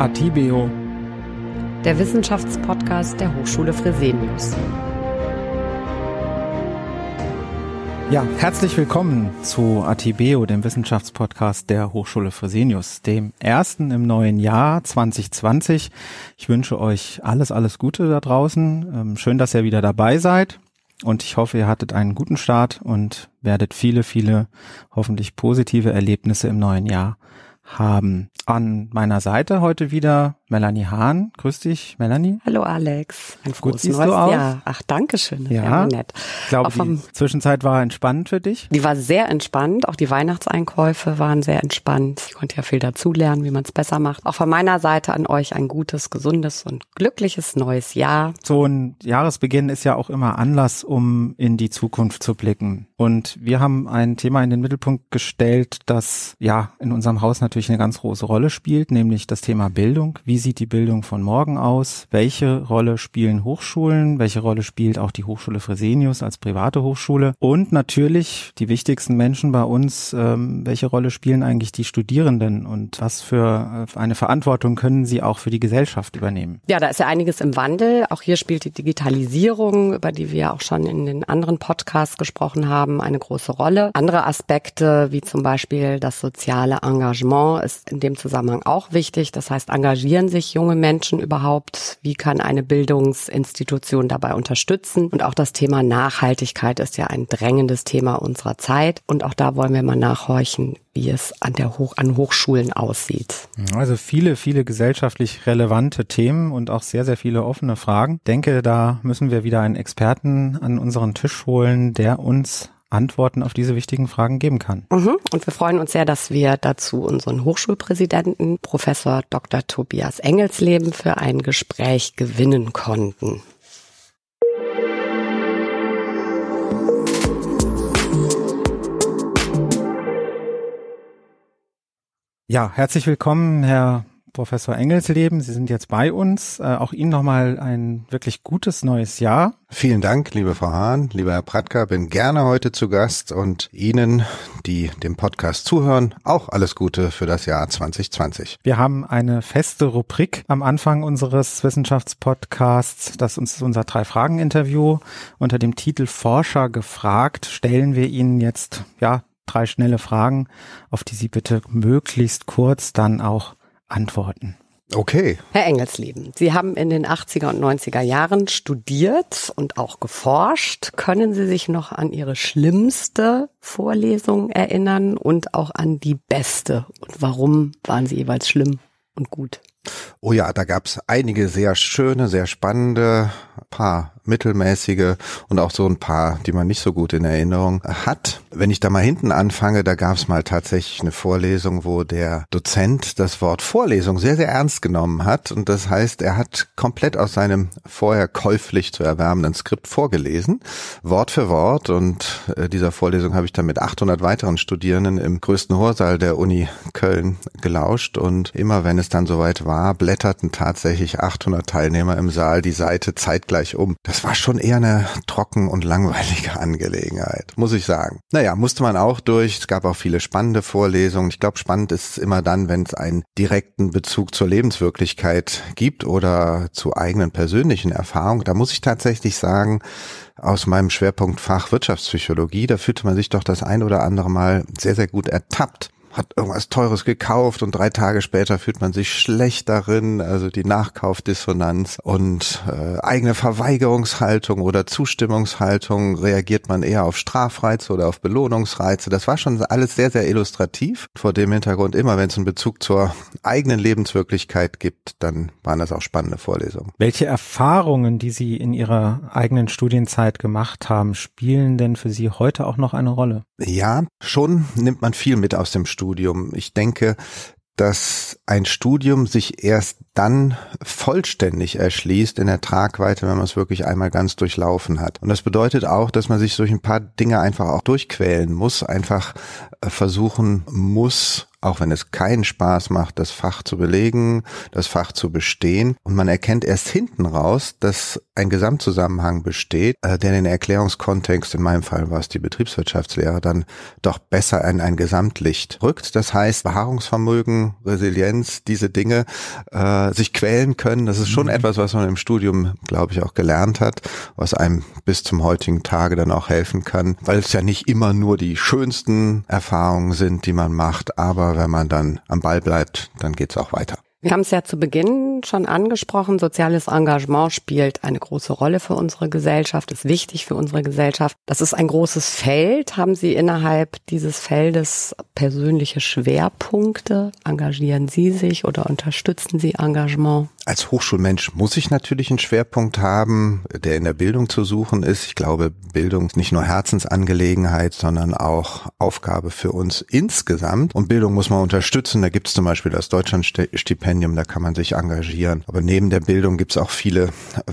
Atibeo, der Wissenschaftspodcast der Hochschule Fresenius. Ja, herzlich willkommen zu Atibeo, dem Wissenschaftspodcast der Hochschule Fresenius, dem ersten im neuen Jahr 2020. Ich wünsche euch alles, alles Gute da draußen. Ähm, schön, dass ihr wieder dabei seid. Und ich hoffe, ihr hattet einen guten Start und werdet viele, viele hoffentlich positive Erlebnisse im neuen Jahr haben. An meiner Seite heute wieder Melanie Hahn. Grüß dich, Melanie. Hallo Alex. Ein Gut siehst neues du aus. Jahr. Ach, danke schön. Ja, ja nett. Ich glaube, die Zwischenzeit war entspannt für dich. Die war sehr entspannt. Auch die Weihnachtseinkäufe waren sehr entspannt. Ich konnte ja viel dazulernen, wie man es besser macht. Auch von meiner Seite an euch ein gutes, gesundes und glückliches neues Jahr. So ein Jahresbeginn ist ja auch immer Anlass, um in die Zukunft zu blicken. Und wir haben ein Thema in den Mittelpunkt gestellt, das ja in unserem Haus natürlich eine ganz große Rolle spielt, nämlich das Thema Bildung. Wie sieht die Bildung von morgen aus? Welche Rolle spielen Hochschulen? Welche Rolle spielt auch die Hochschule Fresenius als private Hochschule? Und natürlich die wichtigsten Menschen bei uns, ähm, welche Rolle spielen eigentlich die Studierenden und was für äh, eine Verantwortung können sie auch für die Gesellschaft übernehmen? Ja, da ist ja einiges im Wandel. Auch hier spielt die Digitalisierung, über die wir auch schon in den anderen Podcasts gesprochen haben, eine große Rolle. Andere Aspekte, wie zum Beispiel das soziale Engagement, ist in dem Zusammenhang auch wichtig. Das heißt, engagieren sich junge Menschen überhaupt? Wie kann eine Bildungsinstitution dabei unterstützen? Und auch das Thema Nachhaltigkeit ist ja ein drängendes Thema unserer Zeit. Und auch da wollen wir mal nachhorchen, wie es an der Hoch an Hochschulen aussieht. Also viele, viele gesellschaftlich relevante Themen und auch sehr, sehr viele offene Fragen. Ich denke, da müssen wir wieder einen Experten an unseren Tisch holen, der uns Antworten auf diese wichtigen Fragen geben kann. Mhm. Und wir freuen uns sehr, dass wir dazu unseren Hochschulpräsidenten, Professor Dr. Tobias Engelsleben, für ein Gespräch gewinnen konnten. Ja, herzlich willkommen, Herr Professor Engelsleben. Sie sind jetzt bei uns. Äh, auch Ihnen nochmal ein wirklich gutes neues Jahr. Vielen Dank, liebe Frau Hahn, lieber Herr Pratka. Bin gerne heute zu Gast und Ihnen, die dem Podcast zuhören, auch alles Gute für das Jahr 2020. Wir haben eine feste Rubrik am Anfang unseres Wissenschaftspodcasts. Das ist unser Drei-Fragen-Interview. Unter dem Titel Forscher gefragt stellen wir Ihnen jetzt, ja, drei schnelle Fragen, auf die Sie bitte möglichst kurz dann auch antworten. Okay. Herr Engelsleben, Sie haben in den 80er und 90er Jahren studiert und auch geforscht. Können Sie sich noch an Ihre schlimmste Vorlesung erinnern und auch an die beste? Und warum waren sie jeweils schlimm und gut? Oh ja, da gab's einige sehr schöne, sehr spannende, paar mittelmäßige und auch so ein paar, die man nicht so gut in Erinnerung hat. Wenn ich da mal hinten anfange, da gab's mal tatsächlich eine Vorlesung, wo der Dozent das Wort Vorlesung sehr, sehr ernst genommen hat. Und das heißt, er hat komplett aus seinem vorher käuflich zu erwärmenden Skript vorgelesen, Wort für Wort. Und äh, dieser Vorlesung habe ich dann mit 800 weiteren Studierenden im größten Hörsaal der Uni Köln gelauscht. Und immer wenn es dann soweit war, blätterten tatsächlich 800 Teilnehmer im Saal die Seite zeitgleich um. Das war schon eher eine trocken und langweilige Angelegenheit, muss ich sagen. Naja, musste man auch durch. Es gab auch viele spannende Vorlesungen. Ich glaube, spannend ist es immer dann, wenn es einen direkten Bezug zur Lebenswirklichkeit gibt oder zu eigenen persönlichen Erfahrungen. Da muss ich tatsächlich sagen, aus meinem Schwerpunktfach Wirtschaftspsychologie, da fühlte man sich doch das ein oder andere Mal sehr, sehr gut ertappt hat irgendwas Teures gekauft und drei Tage später fühlt man sich schlecht darin, also die Nachkaufdissonanz und äh, eigene Verweigerungshaltung oder Zustimmungshaltung, reagiert man eher auf Strafreize oder auf Belohnungsreize. Das war schon alles sehr, sehr illustrativ. Vor dem Hintergrund immer, wenn es einen Bezug zur eigenen Lebenswirklichkeit gibt, dann waren das auch spannende Vorlesungen. Welche Erfahrungen, die Sie in Ihrer eigenen Studienzeit gemacht haben, spielen denn für Sie heute auch noch eine Rolle? Ja, schon nimmt man viel mit aus dem Studium. Studium. Ich denke, dass ein Studium sich erst dann vollständig erschließt in der Tragweite, wenn man es wirklich einmal ganz durchlaufen hat. Und das bedeutet auch, dass man sich durch ein paar Dinge einfach auch durchquälen muss, einfach äh, versuchen muss, auch wenn es keinen Spaß macht, das Fach zu belegen, das Fach zu bestehen. Und man erkennt erst hinten raus, dass ein Gesamtzusammenhang besteht, äh, der den Erklärungskontext, in meinem Fall war es die Betriebswirtschaftslehre, dann doch besser in ein Gesamtlicht rückt. Das heißt, Beharrungsvermögen, Resilienz, diese Dinge, äh, sich quälen können, das ist schon mhm. etwas, was man im Studium, glaube ich, auch gelernt hat, was einem bis zum heutigen Tage dann auch helfen kann, weil es ja nicht immer nur die schönsten Erfahrungen sind, die man macht, aber wenn man dann am Ball bleibt, dann geht's auch weiter. Wir haben es ja zu Beginn schon angesprochen. Soziales Engagement spielt eine große Rolle für unsere Gesellschaft, ist wichtig für unsere Gesellschaft. Das ist ein großes Feld. Haben Sie innerhalb dieses Feldes persönliche Schwerpunkte? Engagieren Sie sich oder unterstützen Sie Engagement? Als Hochschulmensch muss ich natürlich einen Schwerpunkt haben, der in der Bildung zu suchen ist. Ich glaube, Bildung ist nicht nur Herzensangelegenheit, sondern auch Aufgabe für uns insgesamt. Und Bildung muss man unterstützen. Da gibt es zum Beispiel das Deutschlandstipendium Stipendium, da kann man sich engagieren. Aber neben der Bildung gibt es auch viele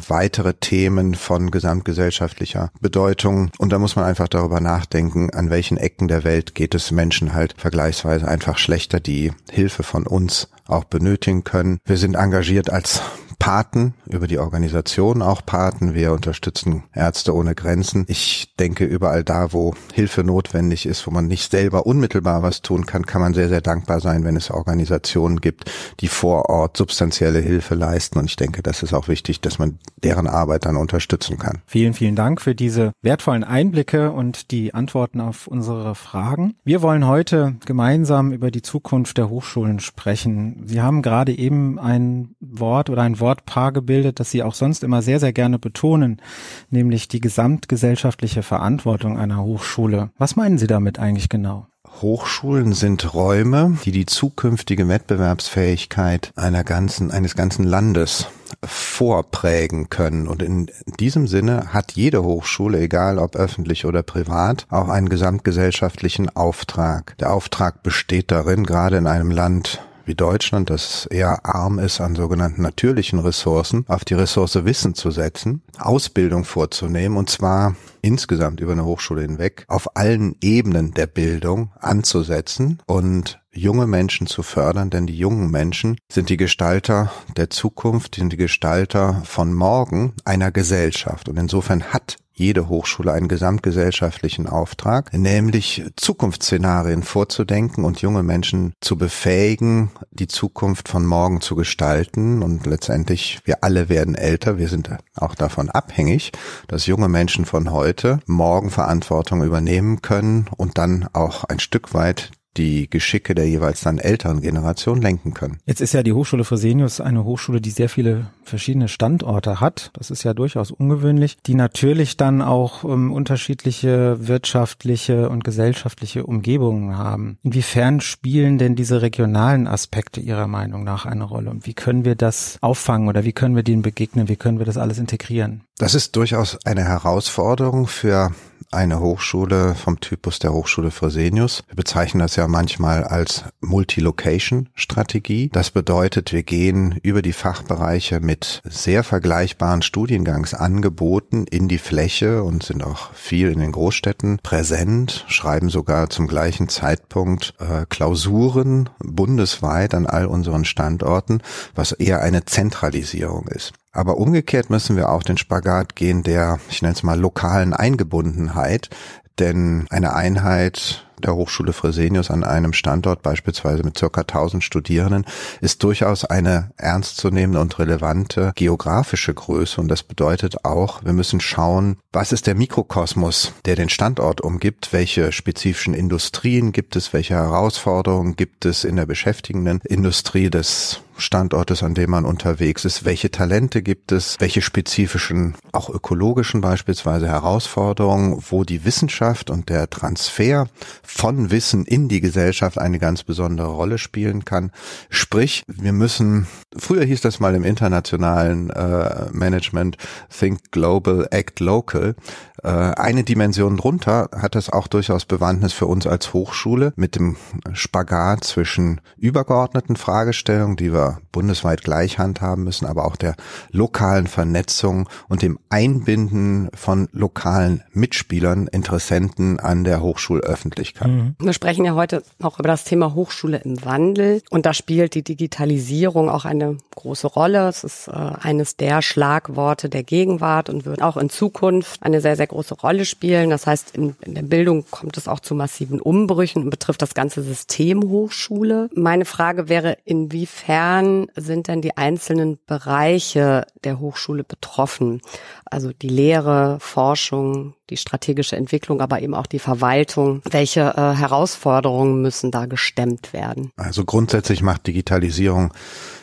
weitere Themen von gesamtgesellschaftlicher Bedeutung. Und da muss man einfach darüber nachdenken, an welchen Ecken der Welt geht es Menschen halt vergleichsweise einfach schlechter, die Hilfe von uns auch benötigen können. Wir sind engagiert als Paten, über die Organisation auch Paten. Wir unterstützen Ärzte ohne Grenzen. Ich denke, überall da, wo Hilfe notwendig ist, wo man nicht selber unmittelbar was tun kann, kann man sehr, sehr dankbar sein, wenn es Organisationen gibt, die vor Ort substanzielle Hilfe leisten. Und ich denke, das ist auch wichtig, dass man deren Arbeit dann unterstützen kann. Vielen, vielen Dank für diese wertvollen Einblicke und die Antworten auf unsere Fragen. Wir wollen heute gemeinsam über die Zukunft der Hochschulen sprechen. Sie haben gerade eben ein Wort oder ein Wort Wortpaar gebildet, das Sie auch sonst immer sehr, sehr gerne betonen, nämlich die gesamtgesellschaftliche Verantwortung einer Hochschule. Was meinen Sie damit eigentlich genau? Hochschulen sind Räume, die die zukünftige Wettbewerbsfähigkeit einer ganzen, eines ganzen Landes vorprägen können. Und in diesem Sinne hat jede Hochschule, egal ob öffentlich oder privat, auch einen gesamtgesellschaftlichen Auftrag. Der Auftrag besteht darin, gerade in einem Land wie Deutschland, das eher arm ist an sogenannten natürlichen Ressourcen, auf die Ressource Wissen zu setzen, Ausbildung vorzunehmen und zwar insgesamt über eine Hochschule hinweg auf allen Ebenen der Bildung anzusetzen und junge Menschen zu fördern, denn die jungen Menschen sind die Gestalter der Zukunft, sind die Gestalter von morgen einer Gesellschaft. Und insofern hat jede Hochschule einen gesamtgesellschaftlichen Auftrag, nämlich Zukunftsszenarien vorzudenken und junge Menschen zu befähigen, die Zukunft von morgen zu gestalten. Und letztendlich, wir alle werden älter, wir sind auch davon abhängig, dass junge Menschen von heute morgen Verantwortung übernehmen können und dann auch ein Stück weit die Geschicke der jeweils dann älteren Generation lenken können. Jetzt ist ja die Hochschule Fresenius eine Hochschule, die sehr viele verschiedene Standorte hat. Das ist ja durchaus ungewöhnlich, die natürlich dann auch ähm, unterschiedliche wirtschaftliche und gesellschaftliche Umgebungen haben. Inwiefern spielen denn diese regionalen Aspekte Ihrer Meinung nach eine Rolle und wie können wir das auffangen oder wie können wir denen begegnen? Wie können wir das alles integrieren? Das ist durchaus eine Herausforderung für eine Hochschule vom Typus der Hochschule Fresenius. Wir bezeichnen das ja manchmal als Multi-Location-Strategie. Das bedeutet, wir gehen über die Fachbereiche mit sehr vergleichbaren Studiengangsangeboten in die Fläche und sind auch viel in den Großstädten präsent, schreiben sogar zum gleichen Zeitpunkt äh, Klausuren bundesweit an all unseren Standorten, was eher eine Zentralisierung ist. Aber umgekehrt müssen wir auch den Spagat gehen der, ich nenne es mal, lokalen Eingebundenheit. Denn eine Einheit der Hochschule Fresenius an einem Standort, beispielsweise mit circa 1000 Studierenden, ist durchaus eine ernstzunehmende und relevante geografische Größe. Und das bedeutet auch, wir müssen schauen, was ist der Mikrokosmos, der den Standort umgibt, welche spezifischen Industrien gibt es, welche Herausforderungen gibt es in der beschäftigenden Industrie des Standortes, an dem man unterwegs ist, welche Talente gibt es, welche spezifischen, auch ökologischen beispielsweise Herausforderungen, wo die Wissenschaft und der Transfer von Wissen in die Gesellschaft eine ganz besondere Rolle spielen kann. Sprich, wir müssen, früher hieß das mal im internationalen äh, Management, Think Global, Act Local. Äh, eine Dimension drunter hat es auch durchaus Bewandtnis für uns als Hochschule mit dem Spagat zwischen übergeordneten Fragestellungen, die wir bundesweit gleich handhaben müssen, aber auch der lokalen Vernetzung und dem Einbinden von lokalen Mitspielern, Interessenten an der Hochschulöffentlichkeit. Mhm. Wir sprechen ja heute auch über das Thema Hochschule im Wandel und da spielt die Digitalisierung auch eine große Rolle. Es ist äh, eines der Schlagworte der Gegenwart und wird auch in Zukunft eine sehr, sehr große Rolle spielen. Das heißt, in, in der Bildung kommt es auch zu massiven Umbrüchen und betrifft das ganze System Hochschule. Meine Frage wäre, inwiefern sind denn die einzelnen Bereiche der Hochschule betroffen? Also die Lehre, Forschung, die strategische Entwicklung, aber eben auch die Verwaltung. Welche äh, Herausforderungen müssen da gestemmt werden? Also grundsätzlich macht Digitalisierung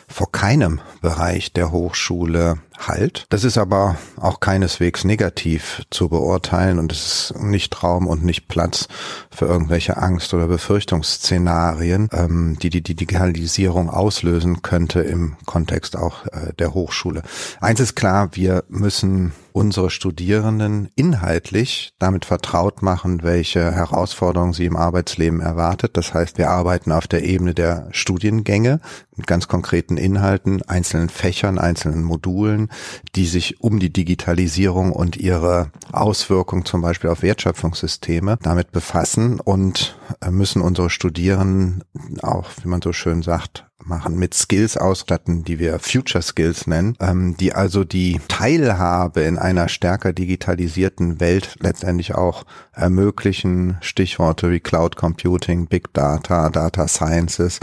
vor keinem Bereich der Hochschule Halt. Das ist aber auch keineswegs negativ zu beurteilen und es ist nicht Raum und nicht Platz für irgendwelche Angst- oder Befürchtungsszenarien, ähm, die die Digitalisierung auslösen könnte im Kontext auch äh, der Hochschule. Eins ist klar, wir müssen unsere Studierenden inhaltlich damit vertraut machen, welche Herausforderungen sie im Arbeitsleben erwartet. Das heißt, wir arbeiten auf der Ebene der Studiengänge mit ganz konkreten Inhalten, einzelnen Fächern, einzelnen Modulen, die sich um die Digitalisierung und ihre Auswirkungen zum Beispiel auf Wertschöpfungssysteme damit befassen und müssen unsere Studierenden auch, wie man so schön sagt, machen, mit Skills ausstatten, die wir Future Skills nennen, ähm, die also die Teilhabe in einer stärker digitalisierten Welt letztendlich auch ermöglichen. Stichworte wie Cloud Computing, Big Data, Data Sciences,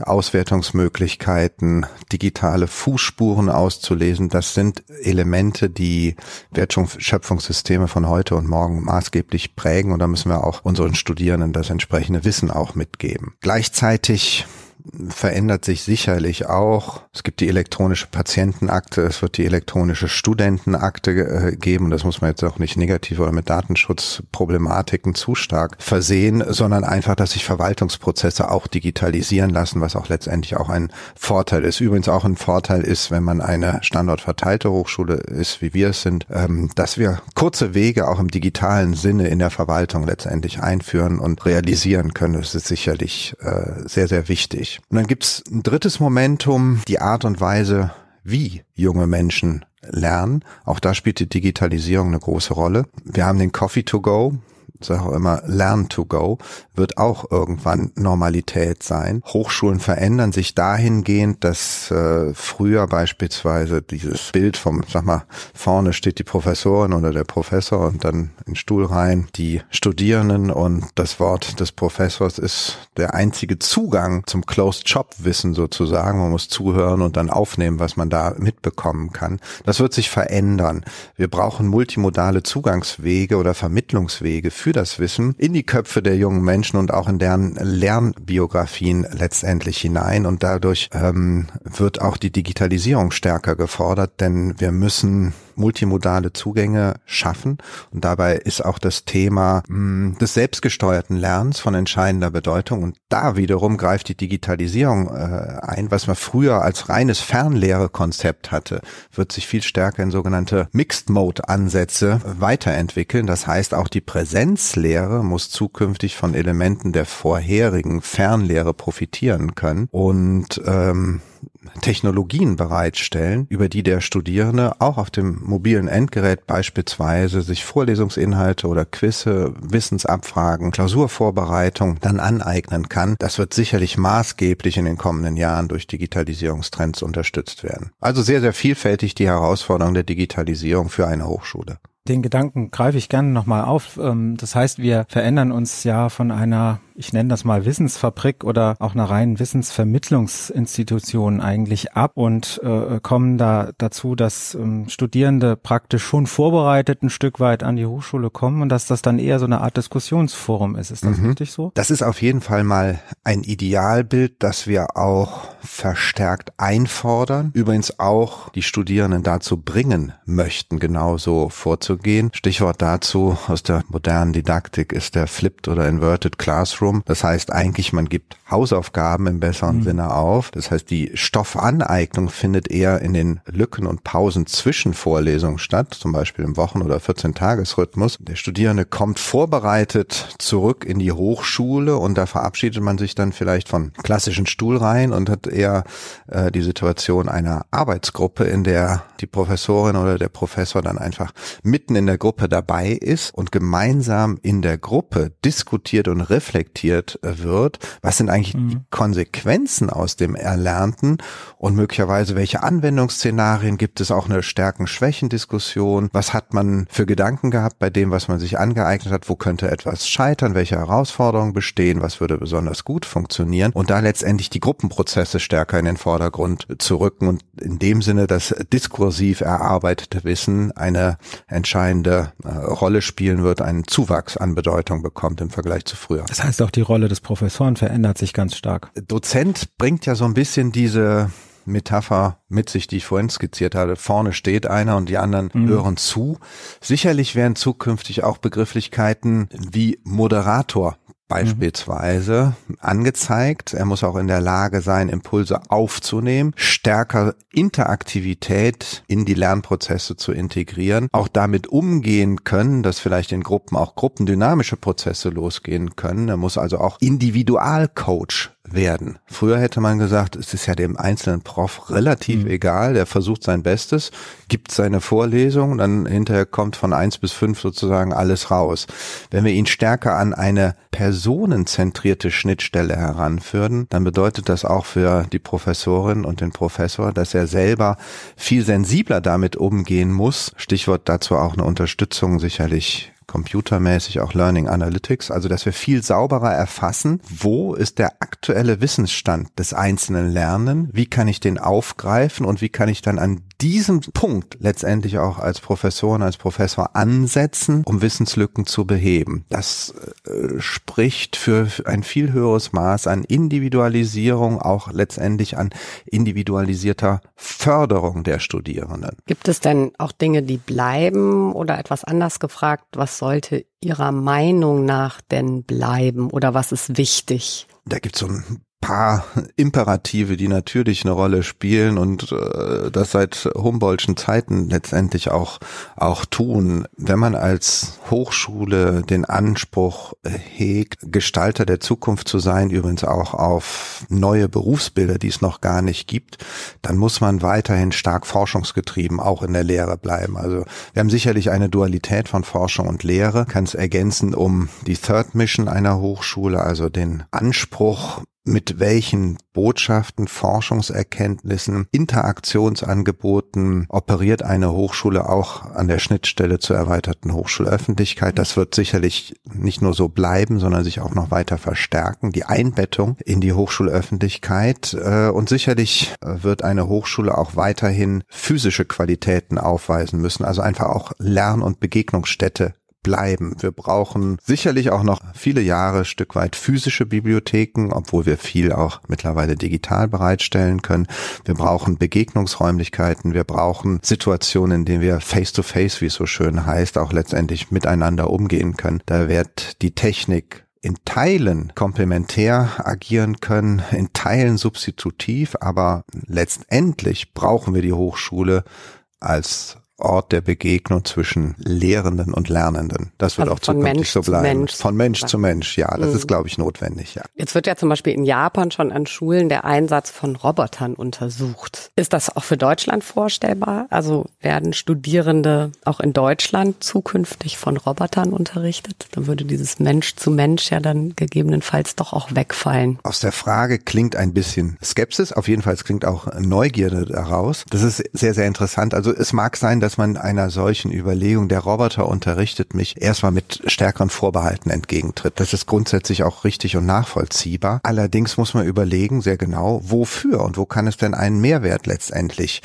Auswertungsmöglichkeiten, digitale Fußspuren auszulesen. Das sind Elemente, die Wertschöpfungssysteme von heute und morgen maßgeblich prägen und da müssen wir auch unseren Studierenden das entsprechende Wissen auch mitgeben. Gleichzeitig verändert sich sicherlich auch. Es gibt die elektronische Patientenakte, es wird die elektronische Studentenakte äh, geben. Das muss man jetzt auch nicht negativ oder mit Datenschutzproblematiken zu stark versehen, sondern einfach, dass sich Verwaltungsprozesse auch digitalisieren lassen, was auch letztendlich auch ein Vorteil ist. Übrigens auch ein Vorteil ist, wenn man eine standortverteilte Hochschule ist, wie wir es sind, ähm, dass wir kurze Wege auch im digitalen Sinne in der Verwaltung letztendlich einführen und realisieren können. Das ist sicherlich äh, sehr, sehr wichtig. Und dann gibt's ein drittes Momentum, die Art und Weise, wie junge Menschen lernen. Auch da spielt die Digitalisierung eine große Rolle. Wir haben den Coffee to go, sage auch immer, Learn to go, wird auch irgendwann Normalität sein. Hochschulen verändern sich dahingehend, dass äh, früher beispielsweise dieses Bild vom, sag mal, vorne steht die Professorin oder der Professor und dann in Stuhl rein die Studierenden und das Wort des Professors ist der einzige Zugang zum Closed Shop Wissen sozusagen. Man muss zuhören und dann aufnehmen, was man da mitbekommen kann. Das wird sich verändern. Wir brauchen multimodale Zugangswege oder Vermittlungswege für das Wissen in die Köpfe der jungen Menschen und auch in deren Lernbiografien letztendlich hinein. Und dadurch ähm, wird auch die Digitalisierung stärker gefordert, denn wir müssen multimodale Zugänge schaffen. Und dabei ist auch das Thema mh, hm, des selbstgesteuerten Lernens von entscheidender Bedeutung. Und da wiederum greift die Digitalisierung äh, ein, was man früher als reines Fernlehrekonzept hatte, wird sich viel stärker in sogenannte Mixed-Mode-Ansätze weiterentwickeln. Das heißt, auch die Präsenzlehre muss zukünftig von Elementen der vorherigen Fernlehre profitieren können. Und ähm, Technologien bereitstellen, über die der Studierende auch auf dem mobilen Endgerät beispielsweise sich Vorlesungsinhalte oder Quizze, Wissensabfragen, Klausurvorbereitung dann aneignen kann. Das wird sicherlich maßgeblich in den kommenden Jahren durch Digitalisierungstrends unterstützt werden. Also sehr, sehr vielfältig die Herausforderung der Digitalisierung für eine Hochschule. Den Gedanken greife ich gerne nochmal auf. Ähm, das heißt, wir verändern uns ja von einer ich nenne das mal Wissensfabrik oder auch einer reinen Wissensvermittlungsinstitution eigentlich ab und äh, kommen da dazu, dass ähm, Studierende praktisch schon vorbereitet ein Stück weit an die Hochschule kommen und dass das dann eher so eine Art Diskussionsforum ist. Ist das mhm. richtig so? Das ist auf jeden Fall mal ein Idealbild, das wir auch verstärkt einfordern. Übrigens auch die Studierenden dazu bringen möchten, genauso vorzugehen. Stichwort dazu aus der modernen Didaktik ist der Flipped oder Inverted Classroom Classroom. Das heißt eigentlich, man gibt Hausaufgaben im besseren mhm. Sinne auf. Das heißt, die Stoffaneignung findet eher in den Lücken und Pausen zwischen Vorlesungen statt, zum Beispiel im Wochen- oder 14-Tages-Rhythmus. Der Studierende kommt vorbereitet zurück in die Hochschule und da verabschiedet man sich dann vielleicht von klassischen Stuhlreihen und hat eher äh, die Situation einer Arbeitsgruppe, in der die Professorin oder der Professor dann einfach mitten in der Gruppe dabei ist und gemeinsam in der Gruppe diskutiert und reflektiert äh, wird. Was sind eigentlich mhm. die Konsequenzen aus dem Erlernten und möglicherweise welche Anwendungsszenarien gibt es auch eine Stärken-Schwächen-Diskussion? Was hat man für Gedanken gehabt bei dem, was man sich angeeignet hat? Wo könnte etwas scheitern? Welche Herausforderungen bestehen? Was würde besonders gut funktionieren? Und da letztendlich die Gruppenprozesse stärker in den Vordergrund zu rücken und in dem Sinne das diskursiv erarbeitete Wissen eine entscheidende äh, Rolle spielen wird, einen Zuwachs an Bedeutung bekommt im Vergleich zu früher. Das heißt auch die Rolle des Professoren verändert sich ganz stark. Dozent bringt ja so ein bisschen diese Metapher mit sich, die ich vorhin skizziert hatte. Vorne steht einer und die anderen mhm. hören zu. Sicherlich werden zukünftig auch Begrifflichkeiten wie Moderator beispielsweise mhm. angezeigt. Er muss auch in der Lage sein, Impulse aufzunehmen, stärker Interaktivität in die Lernprozesse zu integrieren, auch damit umgehen können, dass vielleicht in Gruppen auch gruppendynamische Prozesse losgehen können. Er muss also auch Individualcoach werden. Früher hätte man gesagt, es ist ja dem einzelnen Prof relativ mhm. egal, der versucht sein Bestes, gibt seine Vorlesung, dann hinterher kommt von eins bis fünf sozusagen alles raus. Wenn wir ihn stärker an eine personenzentrierte Schnittstelle heranführen, dann bedeutet das auch für die Professorin und den Professor, dass er selber viel sensibler damit umgehen muss. Stichwort dazu auch eine Unterstützung sicherlich computermäßig auch Learning Analytics, also dass wir viel sauberer erfassen, wo ist der aktuelle Wissensstand des einzelnen Lernen, wie kann ich den aufgreifen und wie kann ich dann an diesem Punkt letztendlich auch als Professorin, als Professor ansetzen, um Wissenslücken zu beheben. Das äh, spricht für ein viel höheres Maß an Individualisierung, auch letztendlich an individualisierter Förderung der Studierenden. Gibt es denn auch Dinge, die bleiben oder etwas anders gefragt, was sollte Ihrer Meinung nach denn bleiben oder was ist wichtig? Da gibt es so ein paar Imperative, die natürlich eine Rolle spielen und äh, das seit Humboldtschen Zeiten letztendlich auch auch tun. Wenn man als Hochschule den Anspruch hegt, Gestalter der Zukunft zu sein, übrigens auch auf neue Berufsbilder, die es noch gar nicht gibt, dann muss man weiterhin stark forschungsgetrieben auch in der Lehre bleiben. Also wir haben sicherlich eine Dualität von Forschung und Lehre, kann es ergänzen um die Third Mission einer Hochschule, also den Anspruch, mit welchen Botschaften, Forschungserkenntnissen, Interaktionsangeboten operiert eine Hochschule auch an der Schnittstelle zur erweiterten Hochschulöffentlichkeit. Das wird sicherlich nicht nur so bleiben, sondern sich auch noch weiter verstärken. Die Einbettung in die Hochschulöffentlichkeit äh, und sicherlich wird eine Hochschule auch weiterhin physische Qualitäten aufweisen müssen, also einfach auch Lern- und Begegnungsstätte bleiben. Wir brauchen sicherlich auch noch viele Jahre Stück weit physische Bibliotheken, obwohl wir viel auch mittlerweile digital bereitstellen können. Wir brauchen Begegnungsräumlichkeiten. Wir brauchen Situationen, in denen wir face-to-face, -face, wie es so schön heißt, auch letztendlich miteinander umgehen können. Da wird die Technik in Teilen komplementär agieren können, in Teilen substitutiv, aber letztendlich brauchen wir die Hochschule als Ort der Begegnung zwischen Lehrenden und Lernenden. Das wird also auch zukünftig Mensch so bleiben. Mensch von Mensch zu Mensch, ja, das mhm. ist, glaube ich, notwendig, ja. Jetzt wird ja zum Beispiel in Japan schon an Schulen der Einsatz von Robotern untersucht. Ist das auch für Deutschland vorstellbar? Also werden Studierende auch in Deutschland zukünftig von Robotern unterrichtet? Dann würde dieses Mensch zu Mensch ja dann gegebenenfalls doch auch wegfallen. Aus der Frage klingt ein bisschen Skepsis, auf jeden Fall klingt auch Neugierde daraus. Das ist sehr, sehr interessant. Also es mag sein, dass man einer solchen Überlegung, der Roboter unterrichtet mich, erstmal mit stärkeren Vorbehalten entgegentritt. Das ist grundsätzlich auch richtig und nachvollziehbar. Allerdings muss man überlegen, sehr genau, wofür und wo kann es denn einen Mehrwert letztendlich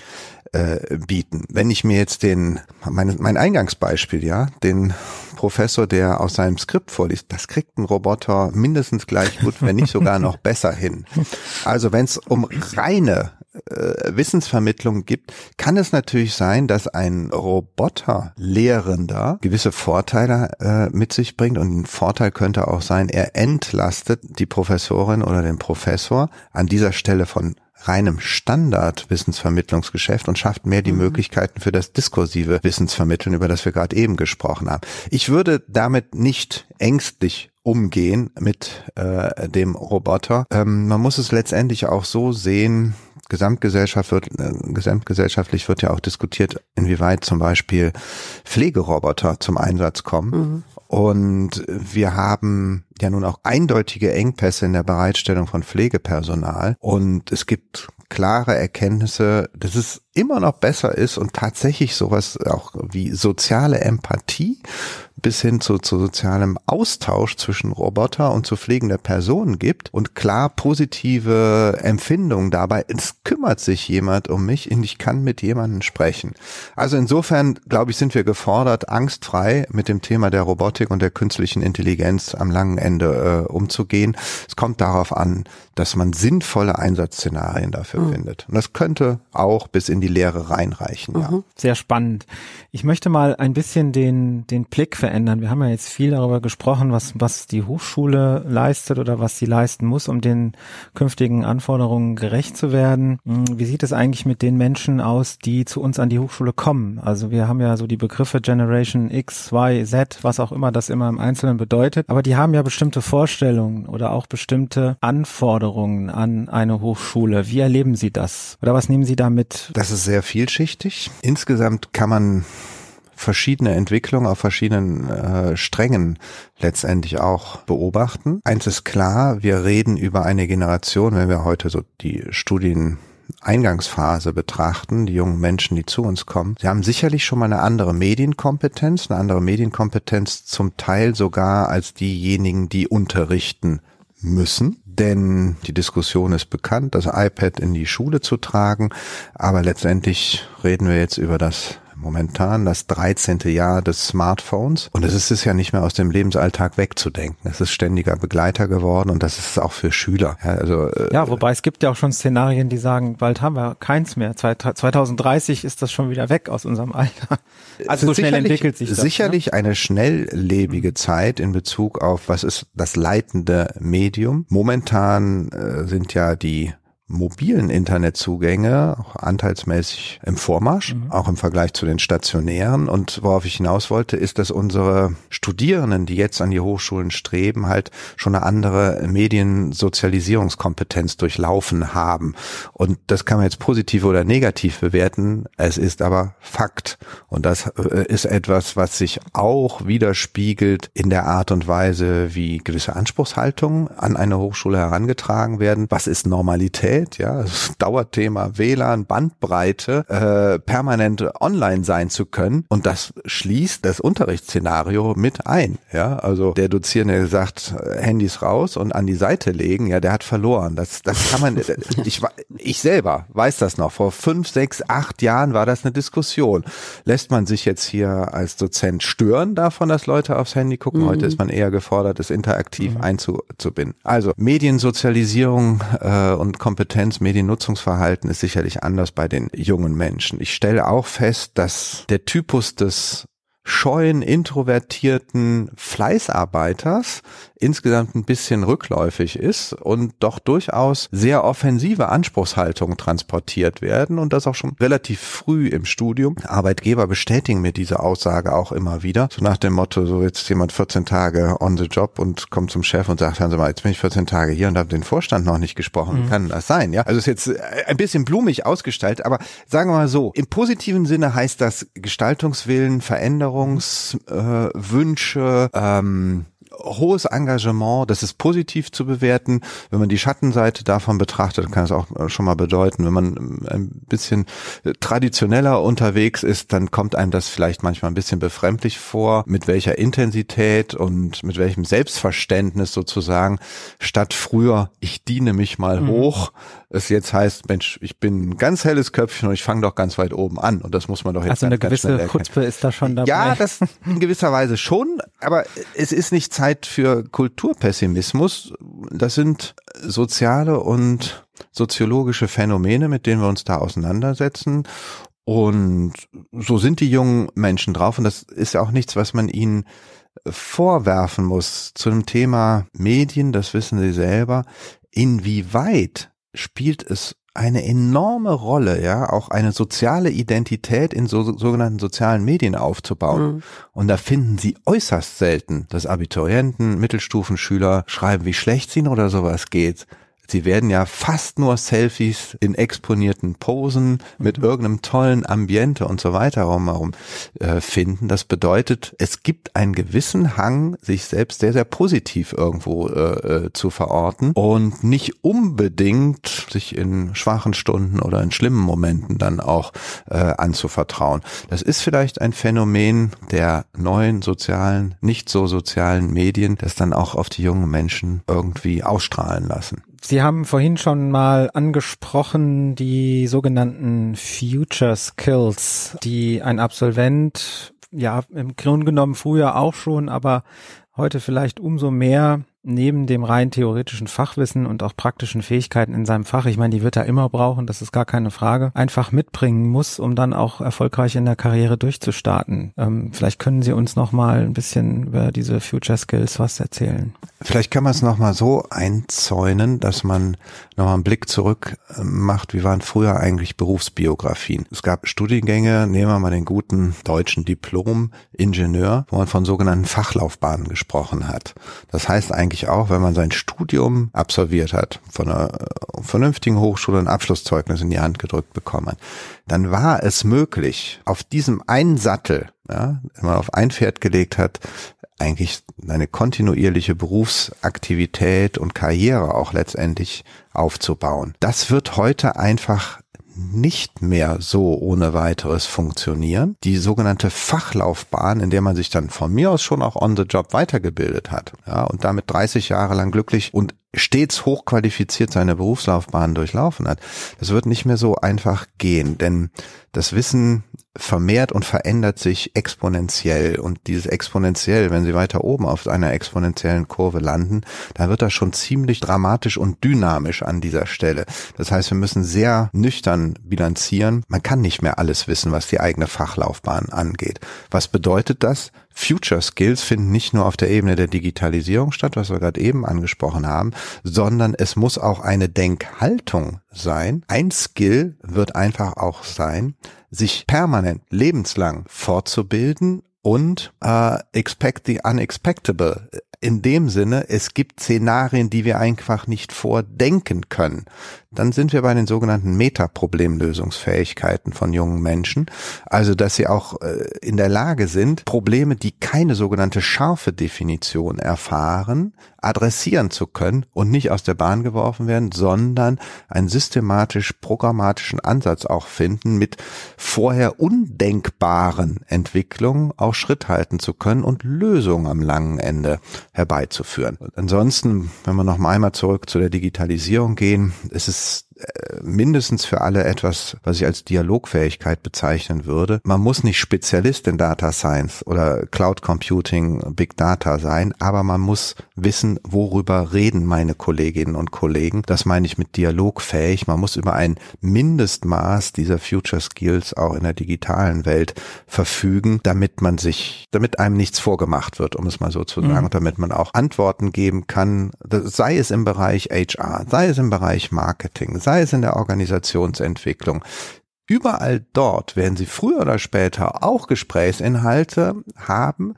äh, bieten. Wenn ich mir jetzt den, mein, mein Eingangsbeispiel, ja, den Professor, der aus seinem Skript vorliest, das kriegt ein Roboter mindestens gleich gut, wenn nicht sogar noch besser hin. Also wenn es um reine äh, Wissensvermittlung gibt, kann es natürlich sein, dass ein Roboterlehrender gewisse Vorteile äh, mit sich bringt und ein Vorteil könnte auch sein, er entlastet die Professorin oder den Professor an dieser Stelle von reinem Standard-Wissensvermittlungsgeschäft und schafft mehr die mhm. Möglichkeiten für das diskursive Wissensvermitteln, über das wir gerade eben gesprochen haben. Ich würde damit nicht ängstlich umgehen mit äh, dem Roboter. Ähm, man muss es letztendlich auch so sehen, Gesamtgesellschaft wird, äh, gesamtgesellschaftlich wird ja auch diskutiert, inwieweit zum Beispiel Pflegeroboter zum Einsatz kommen. Mhm. Und wir haben ja nun auch eindeutige Engpässe in der Bereitstellung von Pflegepersonal. Und es gibt klare Erkenntnisse, dass es immer noch besser ist und tatsächlich sowas auch wie soziale Empathie bis hin zu, zu sozialem Austausch zwischen Roboter und zu pflegender Person gibt und klar positive Empfindungen dabei. Es kümmert sich jemand um mich und ich kann mit jemandem sprechen. Also insofern, glaube ich, sind wir gefordert, angstfrei mit dem Thema der Robotik und der künstlichen Intelligenz am langen Ende äh, umzugehen. Es kommt darauf an, dass man sinnvolle Einsatzszenarien dafür mhm. findet. Und das könnte auch bis in die Lehre reinreichen. Mhm. Ja. Sehr spannend. Ich möchte mal ein bisschen den, den Blick verändern. Wir haben ja jetzt viel darüber gesprochen, was, was die Hochschule leistet oder was sie leisten muss, um den künftigen Anforderungen gerecht zu werden. Hm, wie sieht es eigentlich mit den Menschen aus, die zu uns an die Hochschule kommen? Also wir haben ja so die Begriffe Generation X, Y, Z, was auch immer das immer im Einzelnen bedeutet. Aber die haben ja bestimmte Vorstellungen oder auch bestimmte Anforderungen an eine Hochschule. Wie erleben Sie das? Oder was nehmen Sie damit? Das ist sehr vielschichtig. Insgesamt kann man verschiedene Entwicklungen auf verschiedenen äh, Strängen letztendlich auch beobachten. Eins ist klar, wir reden über eine Generation, wenn wir heute so die Studien Eingangsphase betrachten, die jungen Menschen, die zu uns kommen, sie haben sicherlich schon mal eine andere Medienkompetenz, eine andere Medienkompetenz zum Teil sogar als diejenigen, die unterrichten müssen, denn die Diskussion ist bekannt, das iPad in die Schule zu tragen, aber letztendlich reden wir jetzt über das momentan das 13. Jahr des Smartphones und es ist es ja nicht mehr aus dem Lebensalltag wegzudenken. Es ist ständiger Begleiter geworden und das ist auch für Schüler. Ja, also, äh, ja wobei es gibt ja auch schon Szenarien, die sagen, bald haben wir keins mehr. 2030 ist das schon wieder weg aus unserem Alter. Also so schnell entwickelt sich das. Ne? Sicherlich ne? eine schnelllebige Zeit in Bezug auf, was ist das leitende Medium. Momentan äh, sind ja die mobilen Internetzugänge auch anteilsmäßig im Vormarsch, mhm. auch im Vergleich zu den stationären. Und worauf ich hinaus wollte, ist, dass unsere Studierenden, die jetzt an die Hochschulen streben, halt schon eine andere Mediensozialisierungskompetenz durchlaufen haben. Und das kann man jetzt positiv oder negativ bewerten. Es ist aber Fakt. Und das äh, ist etwas, was sich auch widerspiegelt in der Art und Weise, wie gewisse Anspruchshaltungen an eine Hochschule herangetragen werden. Was ist Normalität? Qualität, ja, Dauerthema WLAN, Bandbreite, äh, permanent online sein zu können. Und das schließt das Unterrichtsszenario mit ein. Ja, also der Dozierende sagt, Handys raus und an die Seite legen, ja, der hat verloren. Das, das kann man, ich, ich selber weiß das noch. Vor fünf, sechs, acht Jahren war das eine Diskussion. Lässt man sich jetzt hier als Dozent stören davon, dass Leute aufs Handy gucken? Mhm. Heute ist man eher gefordert, es interaktiv mhm. einzubinden. Also Mediensozialisierung äh, und Kompetenz Kompetenz, Mediennutzungsverhalten ist sicherlich anders bei den jungen Menschen. Ich stelle auch fest, dass der Typus des scheuen, introvertierten Fleißarbeiters insgesamt ein bisschen rückläufig ist und doch durchaus sehr offensive Anspruchshaltungen transportiert werden und das auch schon relativ früh im Studium. Arbeitgeber bestätigen mir diese Aussage auch immer wieder, so nach dem Motto, so jetzt jemand 14 Tage on the job und kommt zum Chef und sagt, hören Sie mal, jetzt bin ich 14 Tage hier und habe den Vorstand noch nicht gesprochen. Mhm. Kann das sein? Ja, also ist jetzt ein bisschen blumig ausgestaltet, aber sagen wir mal so, im positiven Sinne heißt das Gestaltungswillen, Veränderungswünsche, äh, ähm, hohes Engagement, das ist positiv zu bewerten. Wenn man die Schattenseite davon betrachtet, kann es auch schon mal bedeuten, wenn man ein bisschen traditioneller unterwegs ist, dann kommt einem das vielleicht manchmal ein bisschen befremdlich vor, mit welcher Intensität und mit welchem Selbstverständnis sozusagen statt früher, ich diene mich mal mhm. hoch, es jetzt heißt, Mensch, ich bin ein ganz helles Köpfchen und ich fange doch ganz weit oben an und das muss man doch jetzt Also eine gewisse Chutzpe ist da schon dabei. Ja, das in gewisser Weise schon, aber es ist nicht Zeit für Kulturpessimismus. Das sind soziale und soziologische Phänomene, mit denen wir uns da auseinandersetzen. Und so sind die jungen Menschen drauf. Und das ist ja auch nichts, was man ihnen vorwerfen muss zu dem Thema Medien, das wissen Sie selber. Inwieweit spielt es eine enorme Rolle, ja, auch eine soziale Identität in so, sogenannten sozialen Medien aufzubauen. Mhm. Und da finden Sie äußerst selten, dass Abiturienten, Mittelstufenschüler schreiben, wie schlecht es ihnen oder sowas geht. Sie werden ja fast nur Selfies in exponierten Posen mit mhm. irgendeinem tollen Ambiente und so weiter rumherum äh, finden. Das bedeutet, es gibt einen gewissen Hang, sich selbst sehr, sehr positiv irgendwo äh, äh, zu verorten und nicht unbedingt sich in schwachen Stunden oder in schlimmen Momenten dann auch äh, anzuvertrauen. Das ist vielleicht ein Phänomen der neuen sozialen, nicht so sozialen Medien, das dann auch auf die jungen Menschen irgendwie ausstrahlen lassen. Sie haben vorhin schon mal angesprochen die sogenannten Future Skills, die ein Absolvent ja im Grunde genommen früher auch schon, aber heute vielleicht umso mehr neben dem rein theoretischen Fachwissen und auch praktischen Fähigkeiten in seinem Fach, ich meine, die wird er immer brauchen, das ist gar keine Frage, einfach mitbringen muss, um dann auch erfolgreich in der Karriere durchzustarten. Ähm, vielleicht können Sie uns noch mal ein bisschen über diese Future Skills was erzählen. Vielleicht kann man es noch mal so einzäunen, dass man noch mal einen Blick zurück äh, macht, wie waren früher eigentlich Berufsbiografien? Es gab Studiengänge, nehmen wir mal den guten deutschen Diplom-Ingenieur, wo man von sogenannten Fachlaufbahnen gesprochen hat. Das heißt eigentlich eigentlich auch, wenn man sein Studium absolviert hat, von einer äh, vernünftigen Hochschule ein Abschlusszeugnis in die Hand gedrückt bekommen, dann war es möglich, auf diesem einen Sattel, ja, wenn man auf ein Pferd gelegt hat, eigentlich eine kontinuierliche Berufsaktivität und Karriere auch letztendlich aufzubauen. Das wird heute einfach nicht mehr so ohne weiteres funktionieren. Die sogenannte Fachlaufbahn, in der man sich dann von mir aus schon auch on the job weitergebildet hat, ja, und damit 30 Jahre lang glücklich und stets hochqualifiziert seine Berufslaufbahn durchlaufen hat, das wird nicht mehr so einfach gehen, denn das Wissen vermehrt und verändert sich exponentiell und dieses exponentiell, wenn Sie weiter oben auf einer exponentiellen Kurve landen, dann wird das schon ziemlich dramatisch und dynamisch an dieser Stelle. Das heißt, wir müssen sehr nüchtern bilanzieren. Man kann nicht mehr alles wissen, was die eigene Fachlaufbahn angeht. Was bedeutet das? Future Skills finden nicht nur auf der Ebene der Digitalisierung statt, was wir gerade eben angesprochen haben, sondern es muss auch eine Denkhaltung sein. Ein Skill wird einfach auch sein, sich permanent lebenslang fortzubilden und äh, expect the unexpectable in dem Sinne, es gibt Szenarien, die wir einfach nicht vordenken können. Dann sind wir bei den sogenannten Metaproblemlösungsfähigkeiten von jungen Menschen. Also, dass sie auch äh, in der Lage sind, Probleme, die keine sogenannte scharfe Definition erfahren, adressieren zu können und nicht aus der Bahn geworfen werden, sondern einen systematisch programmatischen Ansatz auch finden, mit vorher undenkbaren Entwicklungen auch Schritt halten zu können und Lösungen am langen Ende herbeizuführen. ansonsten, wenn wir noch mal einmal zurück zu der Digitalisierung gehen, ist es mindestens für alle etwas, was ich als Dialogfähigkeit bezeichnen würde. Man muss nicht Spezialist in Data Science oder Cloud Computing, Big Data sein, aber man muss wissen, worüber reden meine Kolleginnen und Kollegen. Das meine ich mit dialogfähig. Man muss über ein Mindestmaß dieser Future Skills auch in der digitalen Welt verfügen, damit man sich, damit einem nichts vorgemacht wird, um es mal so zu sagen, mhm. und damit man auch Antworten geben kann, sei es im Bereich HR, sei es im Bereich Marketing, sei es in der Organisationsentwicklung. Überall dort werden Sie früher oder später auch Gesprächsinhalte haben,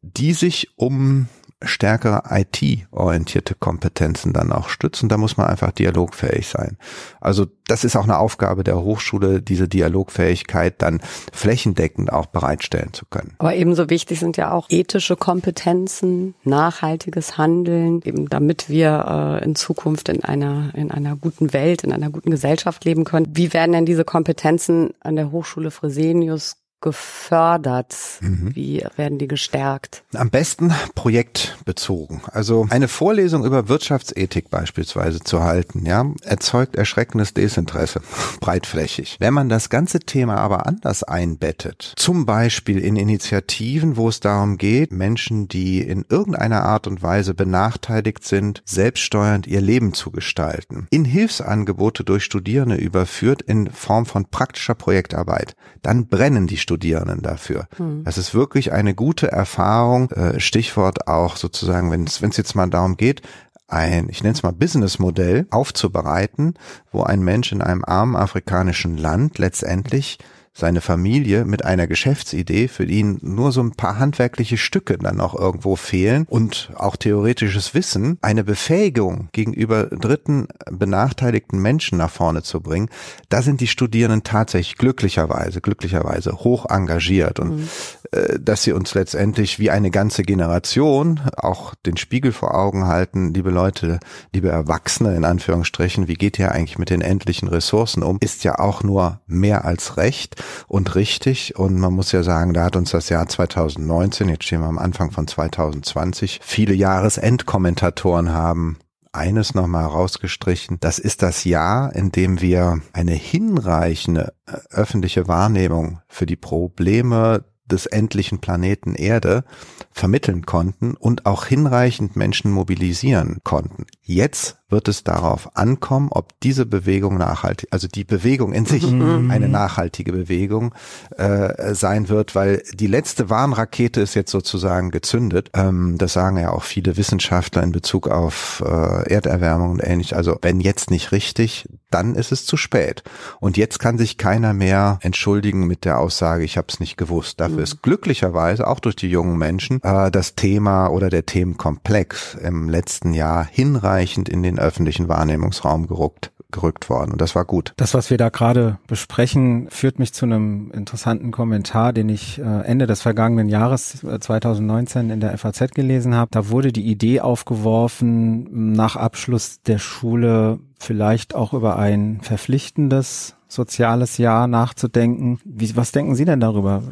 die sich um stärkere IT-orientierte Kompetenzen dann auch stützen. Da muss man einfach dialogfähig sein. Also das ist auch eine Aufgabe der Hochschule, diese Dialogfähigkeit dann flächendeckend auch bereitstellen zu können. Aber ebenso wichtig sind ja auch ethische Kompetenzen, nachhaltiges Handeln, eben damit wir äh, in Zukunft in einer, in einer guten Welt, in einer guten Gesellschaft leben können. Wie werden denn diese Kompetenzen an der Hochschule Fresenius gefördert? Mhm. Wie werden die gestärkt? Am besten projektbezogen. Also eine Vorlesung über Wirtschaftsethik beispielsweise zu halten, ja, erzeugt erschreckendes Desinteresse, breitflächig. Wenn man das ganze Thema aber anders einbettet, zum Beispiel in Initiativen, wo es darum geht, Menschen, die in irgendeiner Art und Weise benachteiligt sind, selbststeuernd ihr Leben zu gestalten, in Hilfsangebote durch Studierende überführt in Form von praktischer Projektarbeit, dann brennen die Studierenden dafür. Hm. Das ist wirklich eine gute Erfahrung. Äh, Stichwort auch sozusagen, wenn es jetzt mal darum geht, ein, ich nenne es mal Businessmodell aufzubereiten, wo ein Mensch in einem armen afrikanischen Land letztendlich seine Familie mit einer Geschäftsidee, für ihn nur so ein paar handwerkliche Stücke dann noch irgendwo fehlen und auch theoretisches Wissen, eine Befähigung gegenüber dritten benachteiligten Menschen nach vorne zu bringen, da sind die Studierenden tatsächlich glücklicherweise, glücklicherweise hoch engagiert und mhm. äh, dass sie uns letztendlich wie eine ganze Generation auch den Spiegel vor Augen halten, liebe Leute, liebe Erwachsene in Anführungsstrichen, wie geht ihr eigentlich mit den endlichen Ressourcen um, ist ja auch nur mehr als recht und richtig. Und man muss ja sagen, da hat uns das Jahr 2019, jetzt stehen wir am Anfang von 2020, viele Jahresendkommentatoren haben eines nochmal rausgestrichen. Das ist das Jahr, in dem wir eine hinreichende äh, öffentliche Wahrnehmung für die Probleme des endlichen Planeten Erde vermitteln konnten und auch hinreichend Menschen mobilisieren konnten. Jetzt wird es darauf ankommen, ob diese Bewegung nachhaltig, also die Bewegung in sich mhm. eine nachhaltige Bewegung äh, sein wird, weil die letzte Warnrakete ist jetzt sozusagen gezündet. Ähm, das sagen ja auch viele Wissenschaftler in Bezug auf äh, Erderwärmung und ähnlich. Also wenn jetzt nicht richtig, dann ist es zu spät. Und jetzt kann sich keiner mehr entschuldigen mit der Aussage, ich habe es nicht gewusst. Dafür mhm. ist glücklicherweise auch durch die jungen Menschen äh, das Thema oder der Themenkomplex im letzten Jahr hinreichend in den öffentlichen Wahrnehmungsraum gerückt gerückt worden und das war gut. Das, was wir da gerade besprechen, führt mich zu einem interessanten Kommentar, den ich äh, Ende des vergangenen Jahres 2019 äh, in der FAZ gelesen habe. Da wurde die Idee aufgeworfen, nach Abschluss der Schule vielleicht auch über ein verpflichtendes soziales Jahr nachzudenken. Wie, was denken Sie denn darüber?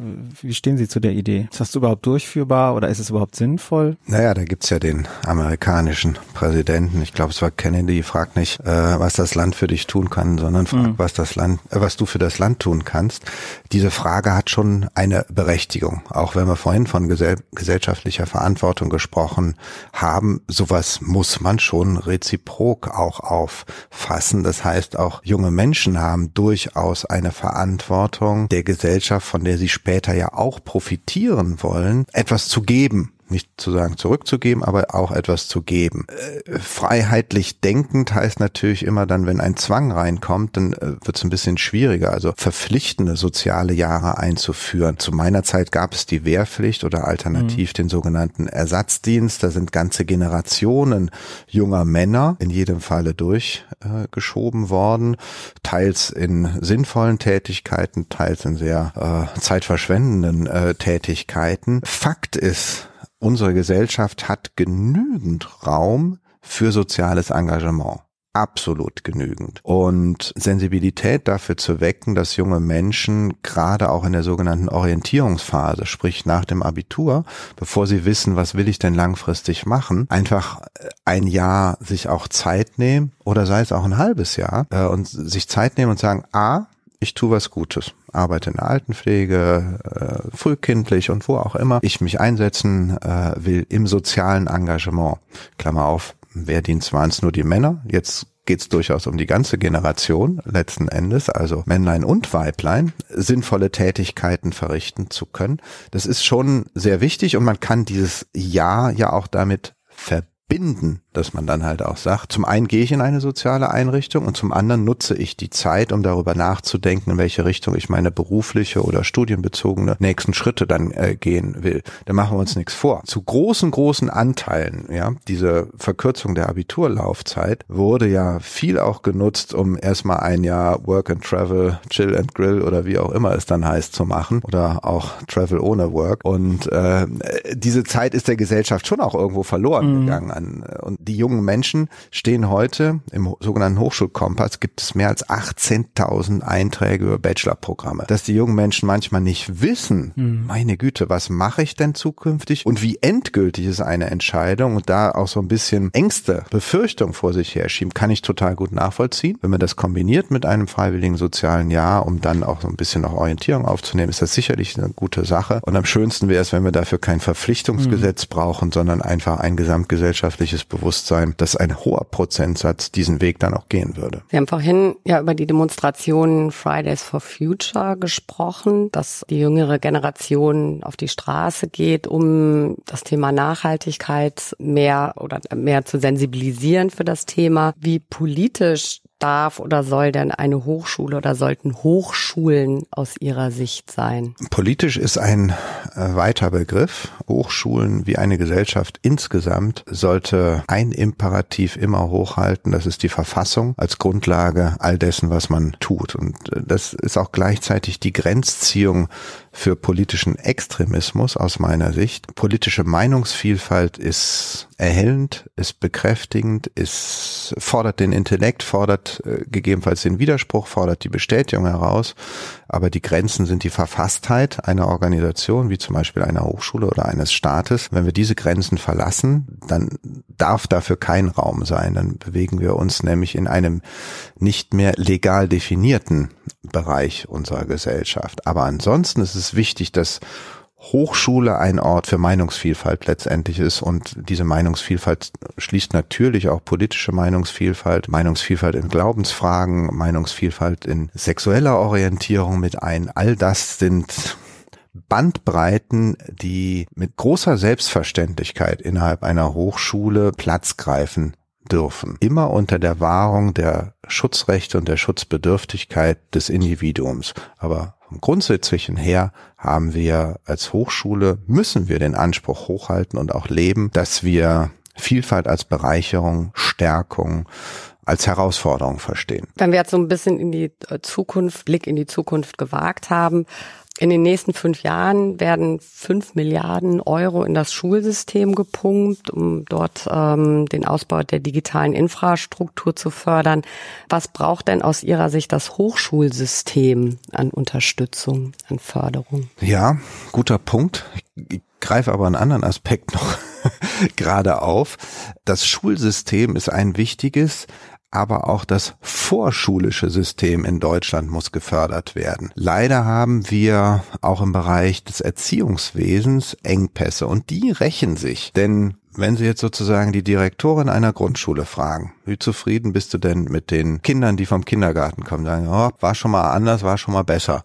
Wie stehen Sie zu der Idee? Ist das überhaupt durchführbar oder ist es überhaupt sinnvoll? Naja, da gibt's ja den amerikanischen Präsidenten, ich glaube es war Kennedy, fragt nicht, äh, was das Land für dich tun kann, sondern fragt, mhm. was das Land, äh, was du für das Land tun kannst. Diese Frage hat schon eine Berechtigung, auch wenn wir vorhin von gesell gesellschaftlicher Verantwortung gesprochen haben. Sowas muss man schon reziprok auch auffassen. Das heißt, auch junge Menschen haben durch durchaus eine Verantwortung der Gesellschaft, von der sie später ja auch profitieren wollen, etwas zu geben nicht zu sagen zurückzugeben, aber auch etwas zu geben. Äh, freiheitlich denkend heißt natürlich immer dann, wenn ein Zwang reinkommt, dann äh, wird es ein bisschen schwieriger, also verpflichtende soziale Jahre einzuführen. Zu meiner Zeit gab es die Wehrpflicht oder alternativ mhm. den sogenannten Ersatzdienst. Da sind ganze Generationen junger Männer in jedem Falle durchgeschoben äh, worden, teils in sinnvollen Tätigkeiten, teils in sehr äh, zeitverschwendenden äh, Tätigkeiten. Fakt ist, unsere Gesellschaft hat genügend Raum für soziales Engagement. Absolut genügend. Und Sensibilität dafür zu wecken, dass junge Menschen gerade auch in der sogenannten Orientierungsphase, sprich nach dem Abitur, bevor sie wissen, was will ich denn langfristig machen, einfach ein Jahr sich auch Zeit nehmen oder sei es auch ein halbes Jahr äh, und sich Zeit nehmen und sagen, a, ich tue was Gutes, arbeite in der Altenpflege, äh, frühkindlich und wo auch immer ich mich einsetzen äh, will im sozialen Engagement. Klammer auf, Wehrdienst waren es nur die Männer, jetzt geht es durchaus um die ganze Generation letzten Endes, also Männlein und Weiblein, sinnvolle Tätigkeiten verrichten zu können. Das ist schon sehr wichtig und man kann dieses Ja ja auch damit verbinden dass man dann halt auch sagt, zum einen gehe ich in eine soziale Einrichtung und zum anderen nutze ich die Zeit, um darüber nachzudenken, in welche Richtung ich meine berufliche oder studienbezogene nächsten Schritte dann äh, gehen will. Da machen wir uns nichts vor. Zu großen, großen Anteilen, ja, diese Verkürzung der Abiturlaufzeit wurde ja viel auch genutzt, um erstmal ein Jahr Work and Travel, Chill and Grill oder wie auch immer es dann heißt zu machen oder auch Travel ohne Work. Und äh, diese Zeit ist der Gesellschaft schon auch irgendwo verloren mhm. gegangen an. Und die jungen Menschen stehen heute im sogenannten Hochschulkompass gibt es mehr als 18.000 Einträge über Bachelorprogramme. Dass die jungen Menschen manchmal nicht wissen, mhm. meine Güte, was mache ich denn zukünftig und wie endgültig ist eine Entscheidung und da auch so ein bisschen Ängste, Befürchtung vor sich herschieben, kann ich total gut nachvollziehen. Wenn man das kombiniert mit einem freiwilligen sozialen Jahr, um dann auch so ein bisschen noch Orientierung aufzunehmen, ist das sicherlich eine gute Sache. Und am schönsten wäre es, wenn wir dafür kein Verpflichtungsgesetz mhm. brauchen, sondern einfach ein gesamtgesellschaftliches Bewusstsein, dass ein hoher Prozentsatz diesen Weg dann auch gehen würde. Wir haben vorhin ja über die Demonstration Fridays for Future gesprochen, dass die jüngere Generation auf die Straße geht, um das Thema Nachhaltigkeit mehr oder mehr zu sensibilisieren für das Thema. Wie politisch darf oder soll denn eine Hochschule oder sollten Hochschulen aus Ihrer Sicht sein? Politisch ist ein äh, weiter Begriff. Hochschulen wie eine Gesellschaft insgesamt sollte ein Imperativ immer hochhalten. Das ist die Verfassung als Grundlage all dessen, was man tut. Und äh, das ist auch gleichzeitig die Grenzziehung für politischen Extremismus aus meiner Sicht. Politische Meinungsvielfalt ist erhellend, ist bekräftigend, ist, fordert den Intellekt, fordert äh, gegebenenfalls den Widerspruch, fordert die Bestätigung heraus. Aber die Grenzen sind die Verfasstheit einer Organisation, wie zum Beispiel einer Hochschule oder eines Staates. Wenn wir diese Grenzen verlassen, dann darf dafür kein Raum sein. Dann bewegen wir uns nämlich in einem nicht mehr legal definierten Bereich unserer Gesellschaft. Aber ansonsten ist es wichtig, dass Hochschule ein Ort für Meinungsvielfalt letztendlich ist und diese Meinungsvielfalt schließt natürlich auch politische Meinungsvielfalt, Meinungsvielfalt in Glaubensfragen, Meinungsvielfalt in sexueller Orientierung mit ein. All das sind Bandbreiten, die mit großer Selbstverständlichkeit innerhalb einer Hochschule Platz greifen dürfen. Immer unter der Wahrung der Schutzrechte und der Schutzbedürftigkeit des Individuums. Aber vom Grundsätzlichen her haben wir als Hochschule, müssen wir den Anspruch hochhalten und auch leben, dass wir Vielfalt als Bereicherung, Stärkung, als Herausforderung verstehen. Wenn wir jetzt so ein bisschen in die Zukunft, Blick in die Zukunft gewagt haben, in den nächsten fünf Jahren werden fünf Milliarden Euro in das Schulsystem gepumpt, um dort ähm, den Ausbau der digitalen Infrastruktur zu fördern. Was braucht denn aus Ihrer Sicht das Hochschulsystem an Unterstützung, an Förderung? Ja, guter Punkt. Ich greife aber einen anderen Aspekt noch gerade auf. Das Schulsystem ist ein wichtiges, aber auch das vorschulische System in Deutschland muss gefördert werden. Leider haben wir auch im Bereich des Erziehungswesens Engpässe und die rächen sich, denn wenn Sie jetzt sozusagen die Direktorin einer Grundschule fragen, wie zufrieden bist du denn mit den Kindern, die vom Kindergarten kommen, sagen, oh, war schon mal anders, war schon mal besser.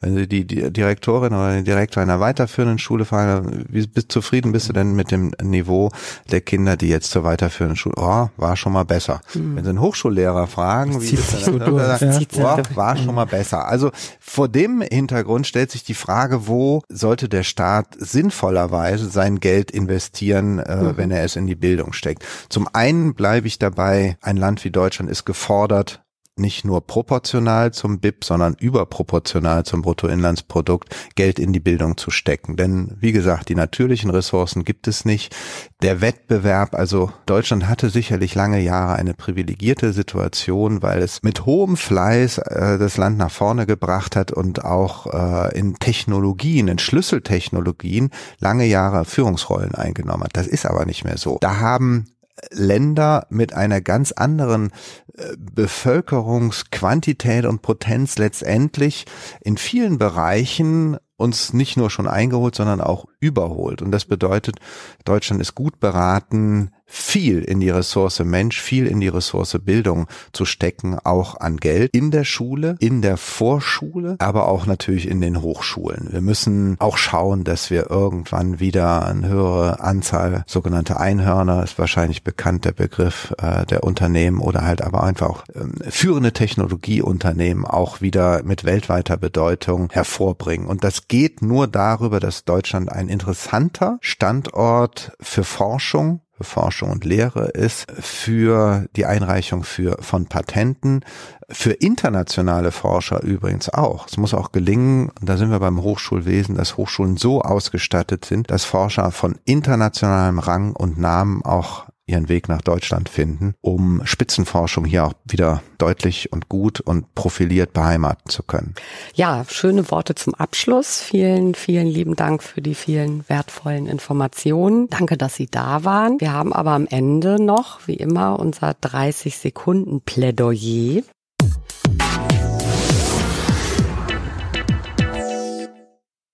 Wenn Sie die, Direktorin oder den Direktor einer weiterführenden Schule fragen, wie bist, zufrieden bist du denn mit dem Niveau der Kinder, die jetzt zur weiterführenden Schule, oh, war schon mal besser. Mhm. Wenn Sie einen Hochschullehrer fragen, wie ist das denn, durch, sagt, ja. oh, war schon mal besser. Also vor dem Hintergrund stellt sich die Frage, wo sollte der Staat sinnvollerweise sein Geld investieren, äh, mhm. wenn er es in die Bildung steckt. Zum einen bleibe ich dabei, ein Land wie Deutschland ist gefordert, nicht nur proportional zum BIP, sondern überproportional zum Bruttoinlandsprodukt Geld in die Bildung zu stecken. Denn wie gesagt, die natürlichen Ressourcen gibt es nicht. Der Wettbewerb, also Deutschland hatte sicherlich lange Jahre eine privilegierte Situation, weil es mit hohem Fleiß äh, das Land nach vorne gebracht hat und auch äh, in Technologien, in Schlüsseltechnologien lange Jahre Führungsrollen eingenommen hat. Das ist aber nicht mehr so. Da haben Länder mit einer ganz anderen äh, Bevölkerungsquantität und Potenz letztendlich in vielen Bereichen uns nicht nur schon eingeholt, sondern auch überholt. Und das bedeutet, Deutschland ist gut beraten, viel in die Ressource Mensch, viel in die Ressource Bildung zu stecken, auch an Geld in der Schule, in der Vorschule, aber auch natürlich in den Hochschulen. Wir müssen auch schauen, dass wir irgendwann wieder eine höhere Anzahl sogenannte Einhörner, ist wahrscheinlich bekannt der Begriff äh, der Unternehmen oder halt aber einfach auch ähm, führende Technologieunternehmen auch wieder mit weltweiter Bedeutung hervorbringen. Und das geht nur darüber, dass Deutschland ein interessanter Standort für Forschung für Forschung und Lehre ist, für die Einreichung für, von Patenten, für internationale Forscher übrigens auch. Es muss auch gelingen, da sind wir beim Hochschulwesen, dass Hochschulen so ausgestattet sind, dass Forscher von internationalem Rang und Namen auch ihren Weg nach Deutschland finden, um Spitzenforschung hier auch wieder deutlich und gut und profiliert beheimaten zu können. Ja, schöne Worte zum Abschluss. Vielen, vielen lieben Dank für die vielen wertvollen Informationen. Danke, dass Sie da waren. Wir haben aber am Ende noch, wie immer, unser 30 Sekunden Plädoyer.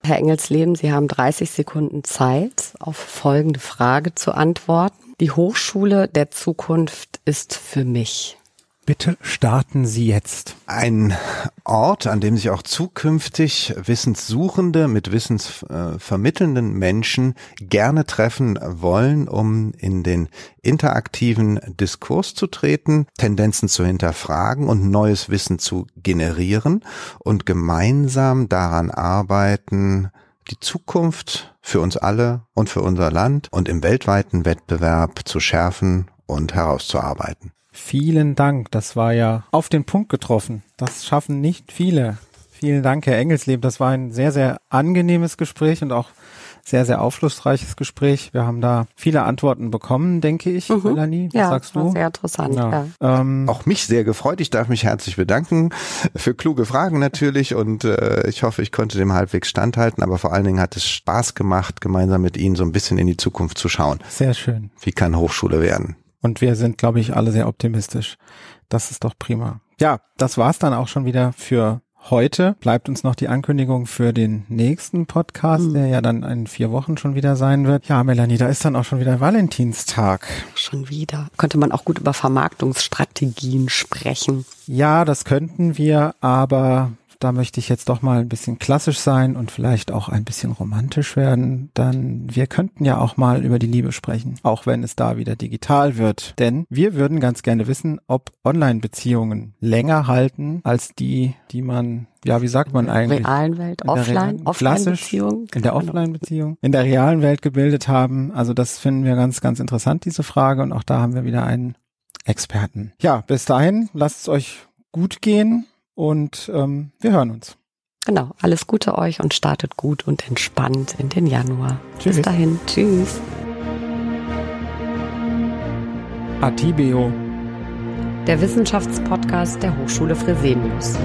Herr Engelsleben, Sie haben 30 Sekunden Zeit, auf folgende Frage zu antworten. Die Hochschule der Zukunft ist für mich. Bitte starten Sie jetzt. Ein Ort, an dem sich auch zukünftig Wissenssuchende mit wissensvermittelnden Menschen gerne treffen wollen, um in den interaktiven Diskurs zu treten, Tendenzen zu hinterfragen und neues Wissen zu generieren und gemeinsam daran arbeiten, die Zukunft für uns alle und für unser Land und im weltweiten Wettbewerb zu schärfen und herauszuarbeiten. Vielen Dank. Das war ja auf den Punkt getroffen. Das schaffen nicht viele. Vielen Dank, Herr Engelsleben. Das war ein sehr, sehr angenehmes Gespräch und auch sehr, sehr aufschlussreiches Gespräch. Wir haben da viele Antworten bekommen, denke ich, mhm. Melanie. Was ja, sagst du? Sehr interessant. Ja. ja. Ähm, auch mich sehr gefreut. Ich darf mich herzlich bedanken für kluge Fragen natürlich und äh, ich hoffe, ich konnte dem halbwegs standhalten. Aber vor allen Dingen hat es Spaß gemacht, gemeinsam mit Ihnen so ein bisschen in die Zukunft zu schauen. Sehr schön. Wie kann Hochschule werden? Und wir sind, glaube ich, alle sehr optimistisch. Das ist doch prima. Ja, das war's dann auch schon wieder für heute. Bleibt uns noch die Ankündigung für den nächsten Podcast, mhm. der ja dann in vier Wochen schon wieder sein wird. Ja, Melanie, da ist dann auch schon wieder Valentinstag. Schon wieder. Könnte man auch gut über Vermarktungsstrategien sprechen. Ja, das könnten wir, aber da möchte ich jetzt doch mal ein bisschen klassisch sein und vielleicht auch ein bisschen romantisch werden, dann wir könnten ja auch mal über die Liebe sprechen, auch wenn es da wieder digital wird. Denn wir würden ganz gerne wissen, ob Online-Beziehungen länger halten als die, die man ja, wie sagt man eigentlich? In der realen Welt, offline, Offline-Beziehung. In der Offline-Beziehung, in der realen Welt gebildet haben. Also das finden wir ganz, ganz interessant, diese Frage. Und auch da haben wir wieder einen Experten. Ja, bis dahin, lasst es euch gut gehen und ähm, wir hören uns. Genau, alles Gute euch und startet gut und entspannt in den Januar. Tschüss. Bis dahin, tschüss. Atibeo. Der Wissenschaftspodcast der Hochschule Fresenius.